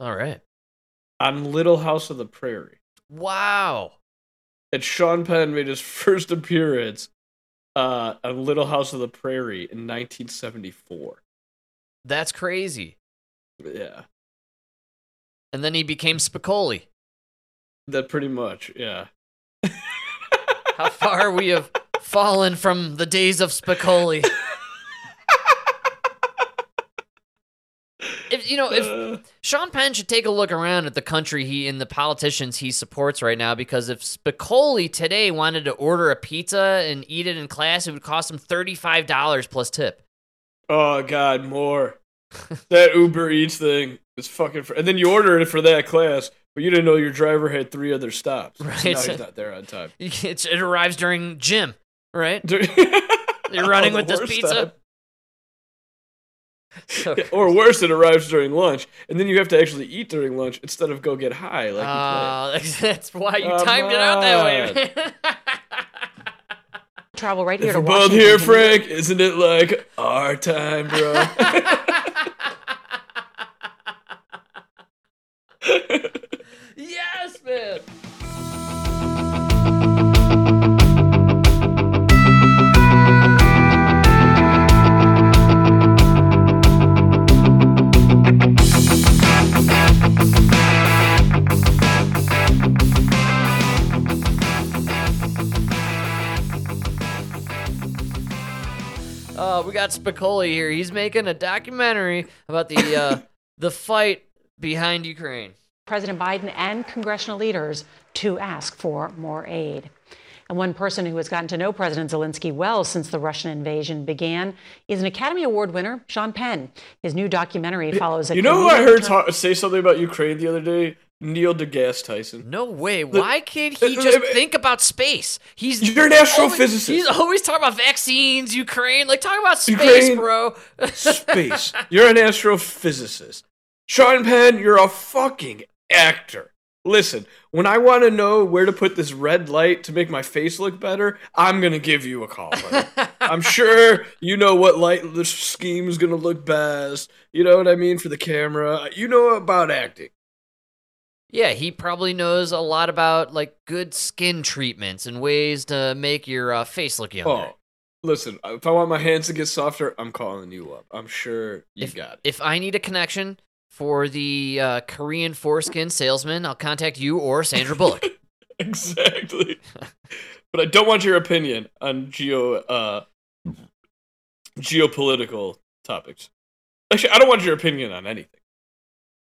All right.
on Little House of the Prairie.
Wow.
And Sean Penn made his [LAUGHS] first appearance uh, Little House of the Prairie in 1974.
That's crazy.
Yeah,
And then he became Spicoli.
that pretty much. Yeah.
How far we have [LAUGHS] fallen from the days of Spicoli. You know, if
Uh,
Sean Penn should take a look around at the country he and the politicians he supports right now because if Spicoli today wanted to order a pizza and eat it in class, it would cost him $35 plus tip.
oh God, more. that Uber Eats thing is fucking. Fr- and then you ordered it for that class, but you didn't know your driver had three other stops. So
Right.
now he's not there on time. [LAUGHS]
It's, it arrives during gym, right?
You're [LAUGHS]
You're running with this pizza? So [LAUGHS]
or worse, it arrives during lunch, and then you have to actually eat during lunch instead of go get high like you.
Uh, that's, [LAUGHS] that's why you
Come
timed it out that way. [LAUGHS]
Travel right here
If
to
we're both here, Frank, isn't it like our time, bro?
Uh, Spicoli here. He's making a documentary about the uh, [LAUGHS] the fight behind Ukraine.
President Biden and congressional leaders to ask for more aid. And one person who has gotten to know President Zelensky well since the Russian invasion began is an Academy Award winner, Sean Penn. His new documentary follows a
You know who I heard ta- say something about Ukraine the other day? Neil deGrasse Tyson.
No way. Why can't he [LAUGHS] just think about space? He's
You're an astrophysicist.
He's always talking about vaccines, Ukraine. Like talk about space,
Ukraine.
bro. [LAUGHS]
Space. You're an astrophysicist. Sean Penn, you're a fucking actor. Listen, when I want to know where to put this red light to make my face look better, I'm gonna give you a call. [LAUGHS] I'm sure you know what light the scheme is gonna look best. You know what I mean for the camera. You know about acting.
Yeah, he probably knows a lot about like good skin treatments and ways to make your uh, face look younger.
Oh, listen, if I want my hands to get softer, I'm calling you up. I'm sure you
if,
got it.
if I need a connection for the uh, Korean foreskin salesman, I'll contact you or Sandra Bullock. [LAUGHS]
exactly. [LAUGHS] but I don't want your opinion on geo uh geopolitical topics. Actually, I don't want your opinion on anything.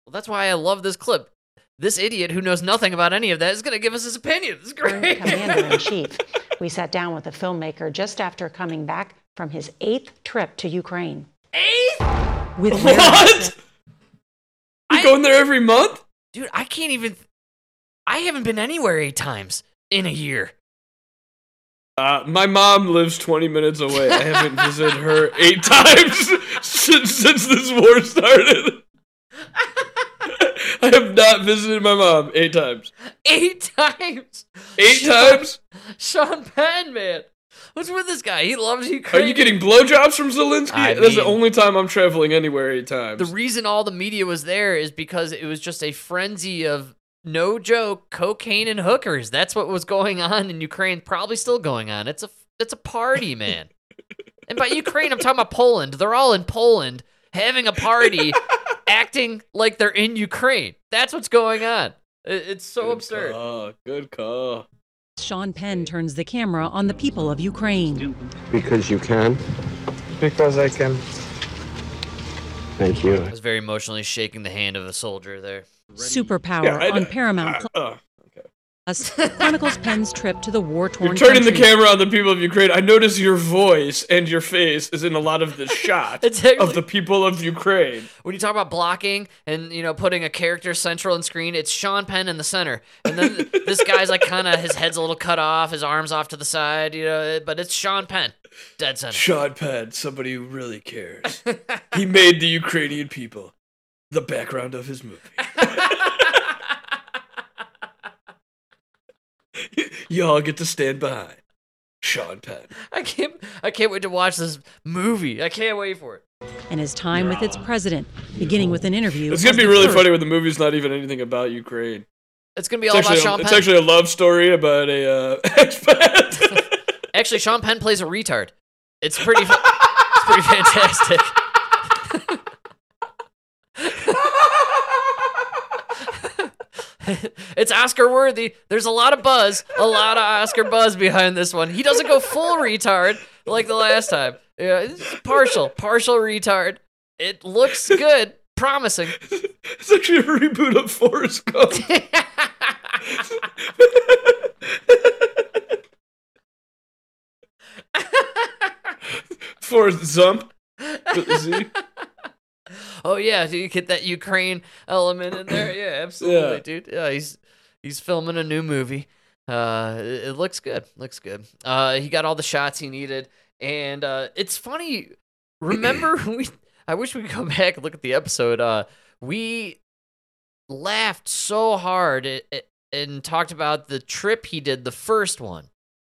well, that's why I love this clip. This idiot who knows nothing about any of that is going to give us his opinion. It's great.
commander in [LAUGHS] chief. We sat down with the filmmaker just after coming back from his eighth trip to Ukraine.
Eighth?
With
What? You
I-
going there every month?
Dude, I can't even. I haven't been anywhere eight times in a year.
Uh, my mom lives 20 minutes away. I haven't [LAUGHS] visited her eight times [LAUGHS] since, since this war started. I have not visited my mom eight times.
Eight times.
Eight
Sean-
times?
Sean Penn, man. What's with this guy? He loves Ukraine.
Are you getting blowjobs from Zelensky?
I
That's the only time I'm traveling anywhere eight times.
The reason all the media was there is because it was just a frenzy of no joke cocaine and hookers. That's what was going on in Ukraine. Probably still going on. It's a it's a party, man. [LAUGHS] and by Ukraine, I'm talking about Poland. They're all in Poland having a party, [LAUGHS] acting like they're in Ukraine. That's what's going on. It's so
Good
absurd.
Call. Good call.
Sean Penn turns the camera on the people of Ukraine.
Because you can.
Because I can.
Thank you.
I was very emotionally shaking the hand of a soldier there.
Superpower
Yeah, I-
on Paramount
Uh, uh,
Plus [LAUGHS] chronicles Penn's trip to the war-torn
you're turning the camera on the people of Ukraine. I notice your voice and your face is in a lot of the [LAUGHS] shots
It's actually-
of the people of Ukraine.
when you talk about blocking and you know putting a character central in screen, it's Sean Penn in the center, and then [LAUGHS] this guy's like kind of his head's a little cut off, his arms off to the side, you know, eh, but it's Sean Penn, dead center.
Sean Penn, somebody who really cares. he made the Ukrainian people the background of his movie. [LAUGHS] Y'all get to stand behind Sean Penn.
I can't, I can't wait to watch this movie. I can't wait for it.
and his time with its president, beginning with an interview.
It's gonna be really
first
funny when the movie's not even anything about Ukraine.
It's gonna be
It's
all about
actually,
Sean
a, it's actually a love story about a uh, [LAUGHS] expat. [LAUGHS]
Actually, Sean Penn plays a retard. It's pretty, it's pretty fantastic. [LAUGHS] it's Oscar worthy. There's a lot of buzz, a lot of Oscar buzz behind this one. He doesn't go full retard like the last time. Yeah, it's partial, partial retard. It looks good, promising. [LAUGHS]
it's actually a reboot of Forrest Gump. [LAUGHS] Forrest Zump. With a Z.
oh yeah, do you get that Ukraine element in there? Yeah, [COUGHS] absolutely,
Yeah.
dude. Yeah, he's he's filming a new movie. Uh, it, it looks good. Looks good. Uh, he got all the shots he needed, and uh, it's funny. Remember [COUGHS] we? I wish we could go back and look at the episode. Uh, we laughed so hard at, at- and talked about the trip he did, the first one.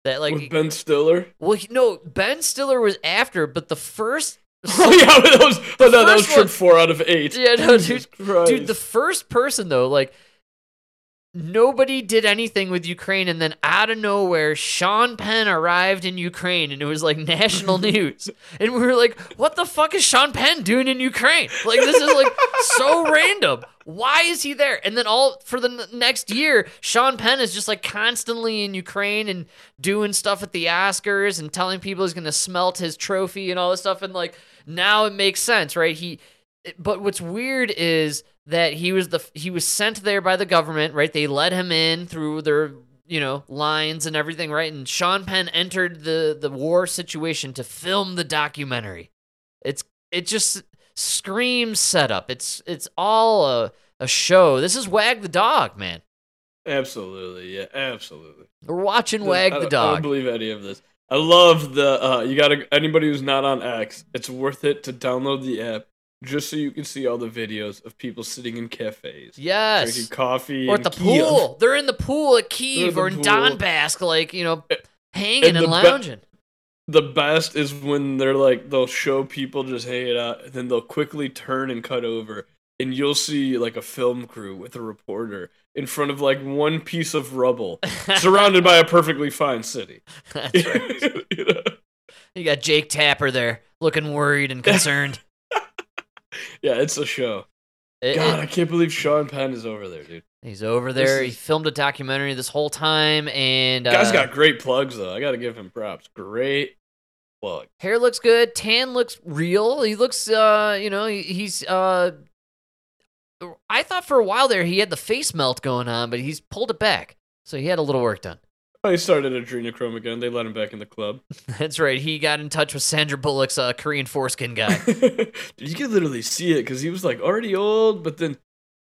That like,
with Ben Stiller.
well, he, no, Ben Stiller was after, but the first.
Oh yeah, that was oh, no, that was trip
one-
four out of eight.
Yeah, no, dude, Dude, the first person though, like nobody did anything with Ukraine, and then out of nowhere, Sean Penn arrived in Ukraine, and it was like national [LAUGHS] news, and we were like, "What the fuck is Sean Penn doing in Ukraine? Like this is like so [LAUGHS] random. Why is he there?" And then all for the n- next year, Sean Penn is just like constantly in Ukraine and doing stuff at the Oscars and telling people he's gonna smelt his trophy and all this stuff, and like now it makes sense, right? He but what's weird is that he was the he was sent there by the government, right? They let him in through their you know lines and everything, right? And Sean Penn entered the the war situation to film the documentary. It's it just screams setup. It's it's all a a show. This is Wag the Dog, man.
Absolutely, yeah, absolutely.
We're watching Wag
I,
the
I
Dog.
don't believe any of this. I love the uh you gotta anybody who's not on X, it's worth it to download the app just so you can see all the videos of people sitting in cafes.
yes.
Drinking coffee
Or at the
Kiev.
pool. [LAUGHS] They're in the pool at Kiev
in
or in
pool.
Donbass, like, you know, eh, hanging
and
and,
the be-
lounging.
The best is when they're like they'll show people just hanging out, uh, and then they'll quickly turn and cut over, and you'll see like a film crew with a reporter in front of like one piece of rubble, [LAUGHS] surrounded by a perfectly fine city.
That's right. [LAUGHS]
You know?
You got Jake Tapper there looking worried and concerned. [LAUGHS]
Yeah, it's a show.
It-
God,
it-
I can't believe Sean Penn is over there, dude.
he's over there. He filmed a documentary this whole time, and uh,
Guy's got great plugs though. I got to give him props. Great plug.
hair looks good. Tan looks real. He looks, uh, you know, he, he's. Uh, I thought for a while there he had the face melt going on, but he's pulled it back. So he had a little work done.
Oh, he started adrenochrome again. They let him back in the club. [LAUGHS]
That's right. He got in touch with Sandra Bullock's uh, Korean foreskin guy. [LAUGHS]
Dude, you could literally see it because he was like already old, but then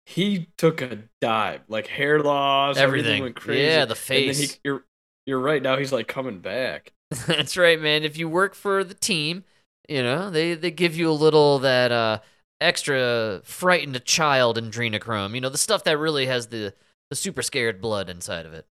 he took a dive, like hair loss, everything,
Everything.
went crazy.
Yeah, the
And then he,
face.
you're you're right. Now he's like coming back. [LAUGHS]
That's right, man. If you work for the team, you know they they give you a little that uh, extra frightened child adrenochrome. You know the stuff that really has the the super scared blood inside of it.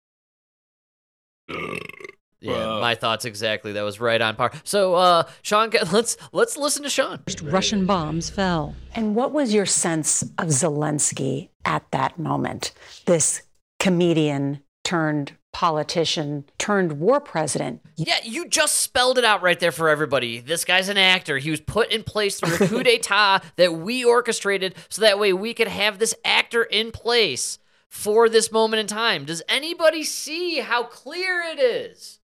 Yeah,
Wow.
my thoughts exactly. That was right on par. So, uh, Sean, [LAUGHS] let's let's listen to Sean.
Russian bombs fell. And what was your sense of Zelensky at that moment? This comedian turned politician turned war president.
Yeah, you just spelled it out right there for everybody. This guy's an actor. He was put in place through a [LAUGHS] coup d'etat that we orchestrated so that way we could have this actor in place for this moment in time. Does anybody see how clear it is?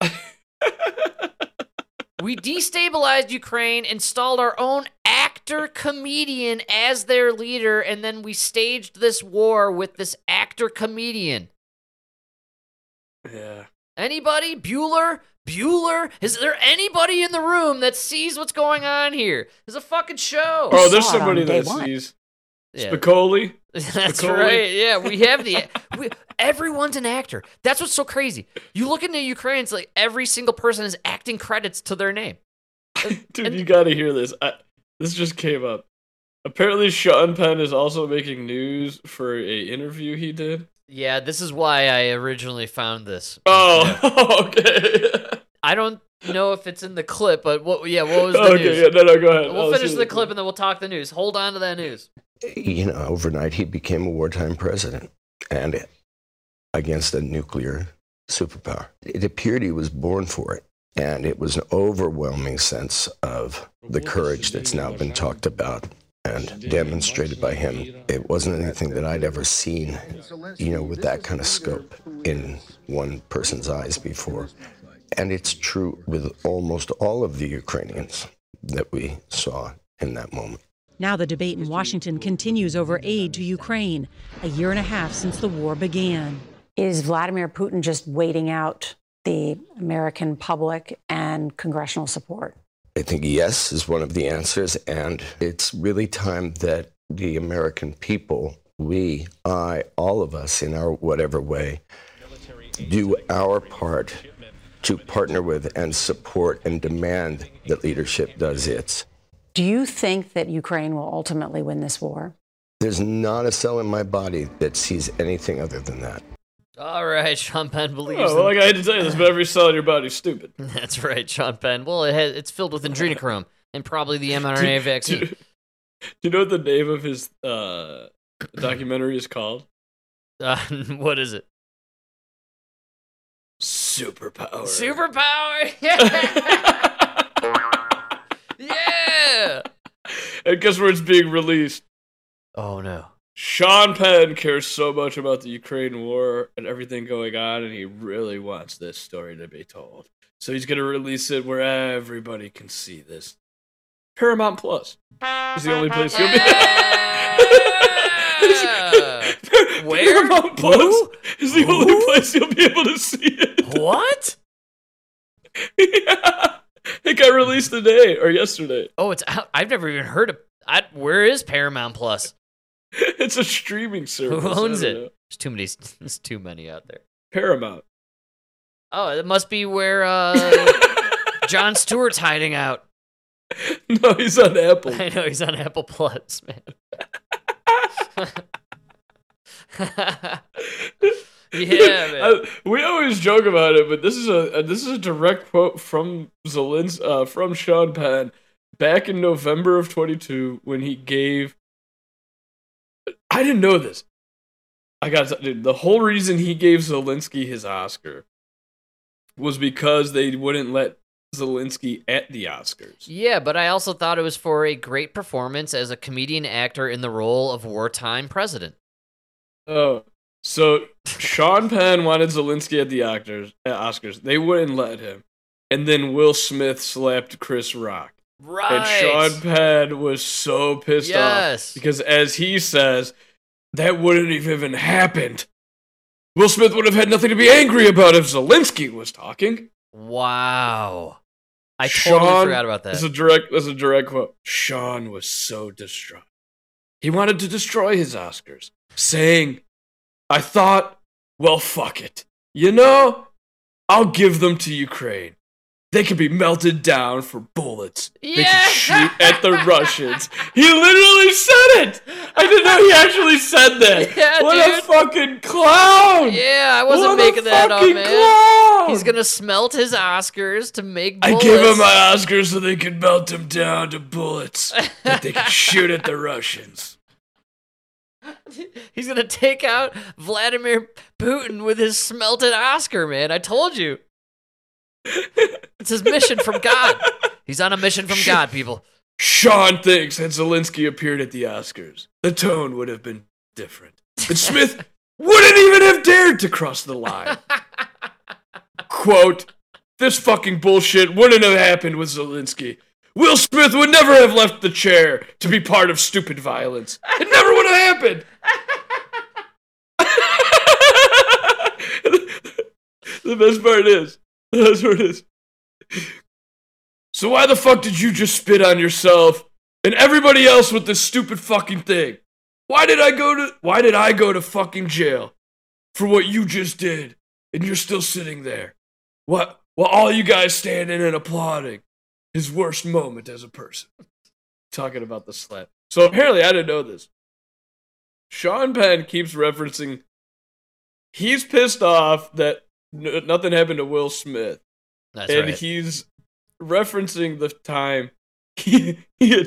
[LAUGHS] we destabilized Ukraine, installed our own actor comedian as their leader, and then we staged this war with this actor comedian.
Yeah.
Anybody? Bueller? Bueller? Is there anybody in the room that sees what's going on here? It's a fucking show.
Oh, there's
saw it on
somebody that sees
yeah.
Spicoli. [LAUGHS]
That's right. Yeah, we have the we, everyone's an actor. That's what's so crazy. You look into Ukraine, it's like every single person is acting credits to their name. [LAUGHS]
Dude,
And-
you got to hear this. I, this just came up. Apparently, Sean Penn is also making news for a interview he did.
Yeah, this is why I originally found this.
Oh, [LAUGHS] okay.
I don't know if it's in the clip, but what? Yeah, what was the
okay,
news?
yeah, no, no, go ahead.
We'll
I'll
finish the clip and then we'll talk the news. Hold on to that news.
You know, overnight he became a wartime president and against a nuclear superpower. It appeared he was born for it. And it was an overwhelming sense of the courage that's now been talked about and demonstrated by him. It wasn't anything that I'd ever seen, you know, with that kind of scope in one person's eyes before. And it's true with almost all of the Ukrainians that we saw in that moment.
Now the debate in Washington continues over aid to Ukraine, a year and a half since the war began.
Is Vladimir Putin just waiting out the American public and congressional support?
I think yes is one of the answers, and it's really time that the American people, we, I, all of us in our whatever way, do our part to partner with and support and demand that leadership does its.
Do you think that Ukraine will ultimately win this war?
There's not a cell in my body that sees anything other than that.
All right, Sean Penn believes.
Oh,
in-
well, like I had to tell you this, but every cell in your body's stupid. [LAUGHS]
That's right, Sean Penn. Well, it has, it's filled with adrenochrome and probably the [LAUGHS] mRNA
Do-
vaccine.
Do, [LAUGHS] do you know what the name of his uh, documentary is called?
Uh, what is it?
Superpower.
Superpower. Yeah. yeah.
And guess where it's being released?
Oh no.
Sean Penn cares so much about the Ukraine war and everything going on, and he really wants this story to be told. So he's going to release it where everybody can see this. Paramount Plus is the only place you'll be. [LAUGHS]
Where?
Paramount Plus
Who?
is the only place you'll be able to see it.
What? [LAUGHS]
yeah. [LAUGHS] It got released today or yesterday.
Oh, it's out. I've never even heard of. I, where is Paramount Plus? [LAUGHS]
It's a streaming service.
Who owns it?
know.
There's too many. [LAUGHS] There's too many out there.
Paramount.
Oh, it must be where uh, Jon Stewart's hiding out.
no, he's on Apple.
I know he's on Apple Plus, man. [LAUGHS] yeah, man.
I- we always joke about it, but this is a, a this is a direct quote from Zelins uh, from Sean Penn back in November of 22 when he gave. I didn't know this. I got to, dude, the whole reason he gave Zelensky his Oscar was because they wouldn't let Zelensky at the Oscars.
Yeah, but I also thought it was for a great performance as a comedian actor in the role of wartime president.
Oh, so Sean Penn wanted Zelensky at the Oscars. At Oscars, they wouldn't let him, and then Will Smith slapped Chris Rock,
Right.
and Sean Penn was so pissed
Yes.
off because, as he says, that wouldn't have even happened. Will Smith would have had nothing to be angry about if Zelensky was talking.
Wow. I totally
Sean-
forgot about that.
That's
that.
a direct. That's a direct quote. Sean was so distraught. He wanted to destroy his Oscars, saying, "I thought, well, fuck it. You know, I'll give them to Ukraine. They can be melted down for bullets. They
Yeah.
can shoot at the Russians." He literally said it. I didn't know he actually said that. [LAUGHS]
Yeah,
what
dude.
a fucking clown!
Yeah, I wasn't
What
making that up, man.
clown!
He's gonna smelt his Oscars to make Bullets.
I gave him my Oscars so they could melt them down to bullets that they could [LAUGHS] shoot at the Russians. [LAUGHS]
He's gonna take out Vladimir Putin with his smelted Oscar, man. I told you. [LAUGHS] It's his mission from God. He's on a mission from God, people.
Sean thinks had Zelensky appeared at the Oscars, the tone would have been different. And Smith [LAUGHS] wouldn't even have dared to cross the line. Quote, this fucking bullshit wouldn't have happened with Zelensky. Will Smith would never have left the chair to be part of stupid violence. It never would have happened. [LAUGHS] the best part is, the best part is, so why the fuck did you just spit on yourself and everybody else with this stupid fucking thing? Why did I go to why did I go to fucking jail for what you just did and you're still sitting there? What while all you guys standing and applauding his worst moment as a person. Talking about the slap. So apparently I didn't know this. Sean Penn keeps referencing he's pissed off that n- nothing happened to Will Smith
That's
and
right.
he's referencing the time he he,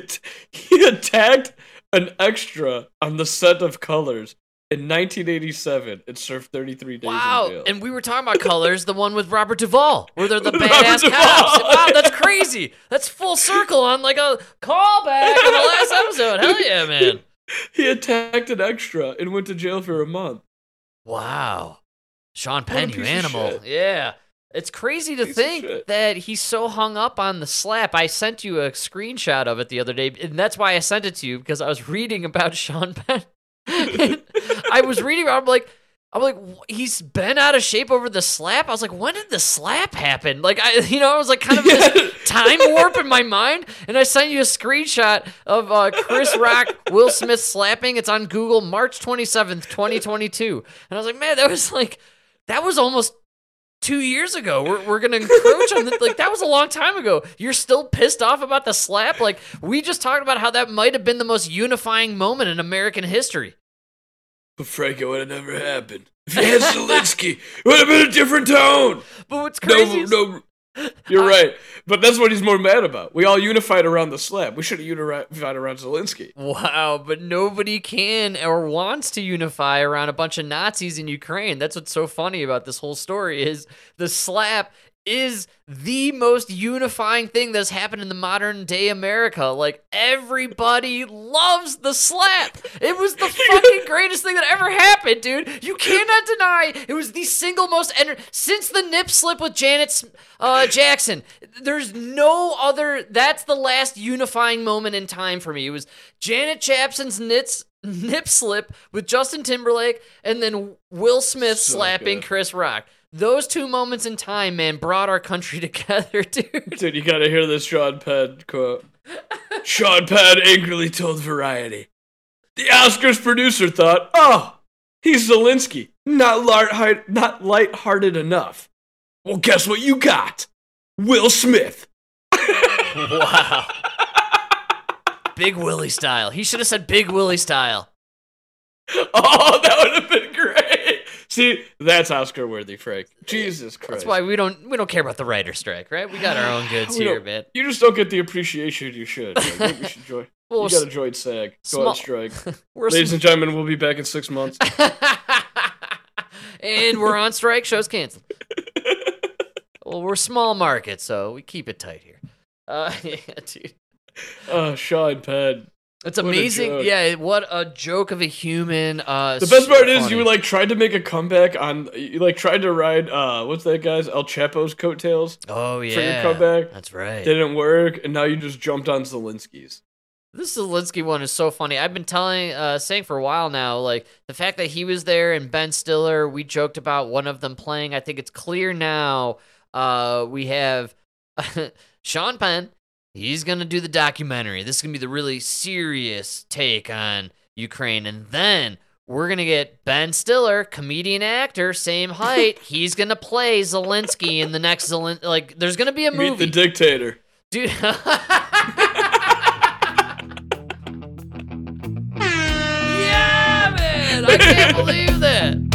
he attacked an extra on the set of Colors in 1987 it served 33 days in
Wow,
jail.
and we were talking about Colors, the one with Robert Duvall, where they're the [LAUGHS] badass cops. Wow, that's crazy. That's full circle on like a callback in the last episode. Hell yeah, [LAUGHS] man.
he attacked an extra and went to jail for a month.
Wow. Sean Penn, you animal. Yeah. It's crazy to
Piece
think that he's so hung up on the slap. I sent you a screenshot of it the other day, and that's why I sent it to you because I was reading about [LAUGHS] Sean Penn. [LAUGHS] I was reading. I'm like, I'm like, "Wh- he's been out of shape over the slap. I was like, when did the slap happen? Like, I, [LAUGHS] you know, I was like, kind of this [LAUGHS] time warp in my mind, and I sent you a screenshot of uh, Chris Rock, Will Smith slapping. It's on Google, March 27th, 2022, and I was like, man, that was like, that was almost two years ago. We're, we're gonna encroach on the, [LAUGHS] like that was a long time ago. You're still pissed off about the slap? Like we just talked about how that might have been the most unifying moment in American history.
But Franco it would have never happened. If he had Zelensky, it would have been a different tone.
But what's crazy?
No,
is-
no. [LAUGHS] You're right. But that's what he's more mad about. We all unified around the slap. We should have unified around Zelensky.
Wow, but nobody can or wants to unify around a bunch of Nazis in Ukraine. That's what's so funny about this whole story is the slap is the most unifying thing that's happened in the modern day America. Like everybody loves the slap. It was the [LAUGHS] fucking greatest thing that ever happened, dude. You cannot deny it was the single most enter- since the nip slip with Janet uh, Jackson. There's no other. That's the last unifying moment in time for me. It was Janet Jackson's nits nip slip with Justin Timberlake, and then Will Smith
So
slapping
good.
Chris Rock. Those two moments in time, man, brought our country [LAUGHS] together, dude.
Dude, you gotta hear this Sean Penn quote. Sean Penn angrily told Variety. The Oscars producer thought, oh, he's Zelensky. Not, light- not lighthearted enough. Well, guess what you got? Will Smith. [LAUGHS]
Wow. Big Willie style. He should have said Big Willie style. [LAUGHS]
Oh, that would have been great. See, that's Oscar worthy, Frank. Jesus Christ.
That's why we don't we don't care about the writer strike, right? We got our own [SIGHS] goods here, man.
You just don't get the appreciation you should. Maybe we should join. [LAUGHS]
Well,
you gotta join SAG. Go
small-
on strike. [LAUGHS] Ladies
sm-
and gentlemen, we'll be back in six months. [LAUGHS]
and we're on strike. Show's canceled. well, we're small market, so we keep it tight here. Uh, yeah, dude.
Oh, Sean Penn.
It's
What
amazing. Yeah, what a joke of a human. Uh,
The best
so
part is you like tried to make a comeback on you like tried to ride uh what's that guy's El Chapo's coattails.
Oh yeah,
for your comeback.
That's right.
Didn't work, and now you just jumped on Zelensky's.
This Zelensky one is so funny. I've been telling, uh, saying for a while now, like the fact that he was there and Ben Stiller, we joked about one of them playing. I think it's clear now. Uh, we have [LAUGHS] Sean Penn. He's gonna do the documentary. This is gonna be the really serious take on Ukraine, and then we're gonna get Ben Stiller, comedian actor, same height. [LAUGHS] He's gonna play Zelensky in the next Zelen. Like, there's gonna be a movie.
Meet the dictator.
dude. [LAUGHS] [LAUGHS] yeah, man! I can't believe that.